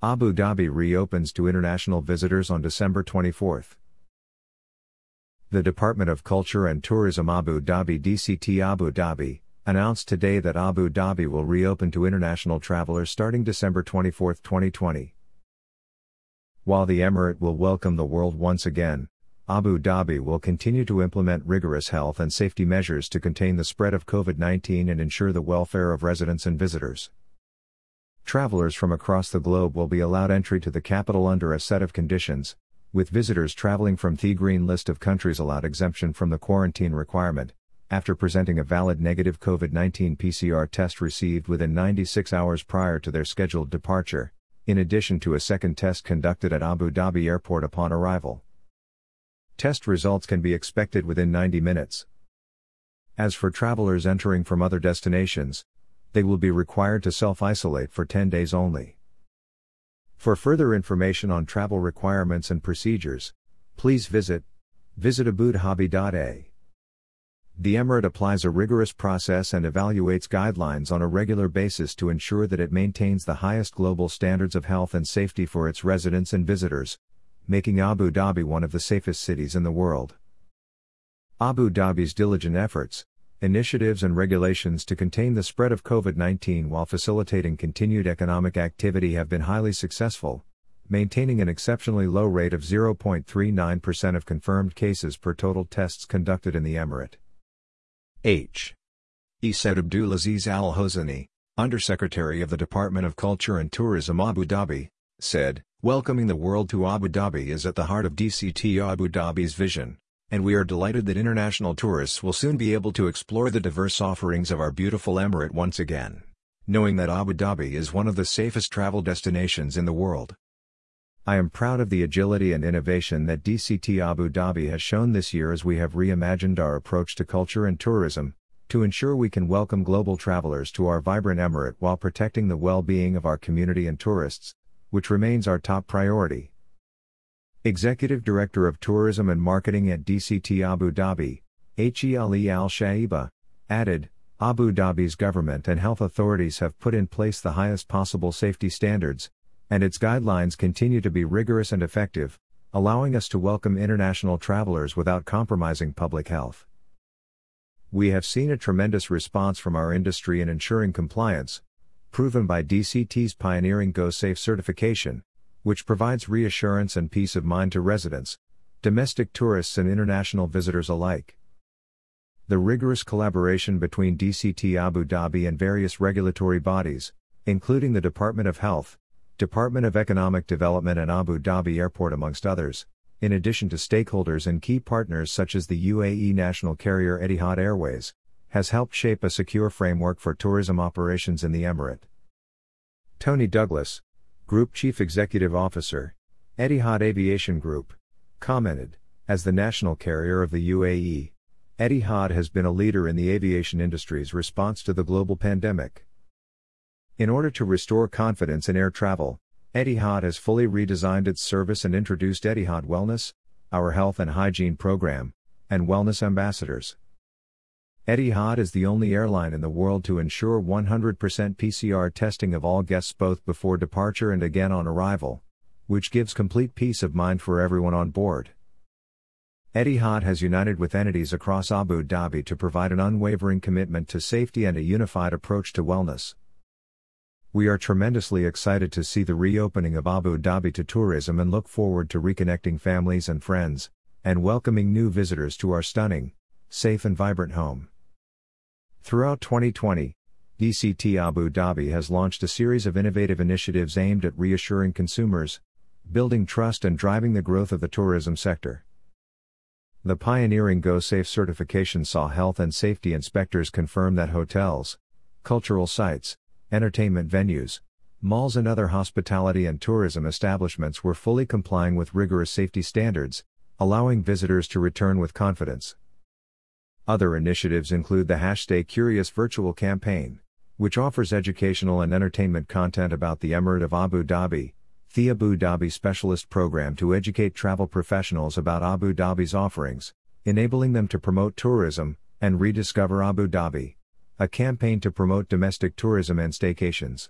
Abu Dhabi reopens to international visitors on December 24. The Department of Culture and Tourism Abu Dhabi DCT Abu Dhabi announced today that Abu Dhabi will reopen to international travelers starting December 24, 2020. While the Emirate will welcome the world once again, Abu Dhabi will continue to implement rigorous health and safety measures to contain the spread of COVID 19 and ensure the welfare of residents and visitors. Travelers from across the globe will be allowed entry to the capital under a set of conditions, with visitors traveling from the green list of countries allowed exemption from the quarantine requirement, after presenting a valid negative COVID 19 PCR test received within 96 hours prior to their scheduled departure, in addition to a second test conducted at Abu Dhabi Airport upon arrival. Test results can be expected within 90 minutes. As for travelers entering from other destinations, they will be required to self isolate for 10 days only. For further information on travel requirements and procedures, please visit visit abudhabi.a. The Emirate applies a rigorous process and evaluates guidelines on a regular basis to ensure that it maintains the highest global standards of health and safety for its residents and visitors, making Abu Dhabi one of the safest cities in the world. Abu Dhabi's diligent efforts, initiatives, and regulations to contain the spread of COVID 19 while facilitating continued economic activity have been highly successful, maintaining an exceptionally low rate of 0.39% of confirmed cases per total tests conducted in the Emirate. H. E. Saood Abdulaziz Al Hosani, Undersecretary of the Department of Culture and Tourism Abu Dhabi, said, Welcoming the world to Abu Dhabi is at the heart of DCT Abu Dhabi's vision, and we are delighted that international tourists will soon be able to explore the diverse offerings of our beautiful emirate once again, knowing that Abu Dhabi is one of the safest travel destinations in the world. I am proud of the agility and innovation that DCT Abu Dhabi has shown this year as we have reimagined our approach to culture and tourism, to ensure we can welcome global travelers to our vibrant emirate while protecting the well being of our community and tourists, which remains our top priority. Executive Director of Tourism and Marketing at DCT Abu Dhabi, He Ali Al Shaiba, added, Abu Dhabi's government and health authorities have put in place the highest possible safety standards, and its guidelines continue to be rigorous and effective, allowing us to welcome international travelers without compromising public health. We have seen a tremendous response from our industry in ensuring compliance, proven by DCT's pioneering Go Safe certification, which provides reassurance and peace of mind to residents, domestic tourists, and international visitors alike. The rigorous collaboration between DCT Abu Dhabi and various regulatory bodies, including the Department of Health, Department of Economic Development and Abu Dhabi Airport amongst others, in addition to stakeholders and key partners such as the UAE national carrier Etihad Airways, has helped shape a secure framework for tourism operations in the Emirate. Tony Douglas, Group Chief Executive Officer, Etihad Aviation Group, commented, as the national carrier of the UAE, Etihad has been a leader in the aviation industry's response to the global pandemic. In order to restore confidence in air travel, Etihad has fully redesigned its service and introduced Etihad Wellness, our health and hygiene program, and wellness ambassadors. Etihad is the only airline in the world to ensure 100% PCR testing of all guests both before departure and again on arrival, which gives complete peace of mind for everyone on board. Etihad has united with entities across Abu Dhabi to provide an unwavering commitment to safety and a unified approach to wellness. We are tremendously excited to see the reopening of Abu Dhabi to tourism and look forward to reconnecting families and friends, and welcoming new visitors to our stunning, safe, and vibrant home. Throughout 2020, DCT Abu Dhabi has launched a series of innovative initiatives aimed at reassuring consumers, building trust, and driving the growth of the tourism sector. The pioneering Go Safe certification saw health and safety inspectors confirm that hotels, cultural sites, entertainment venues, malls, and other hospitality and tourism establishments were fully complying with rigorous safety standards, allowing visitors to return with confidence. Other initiatives include the Hashtag Curious virtual campaign, which offers educational and entertainment content about the Emirate of Abu Dhabi, the Abu Dhabi Specialist Program to educate travel professionals about Abu Dhabi's offerings, enabling them to promote tourism and rediscover Abu Dhabi a campaign to promote domestic tourism and staycations.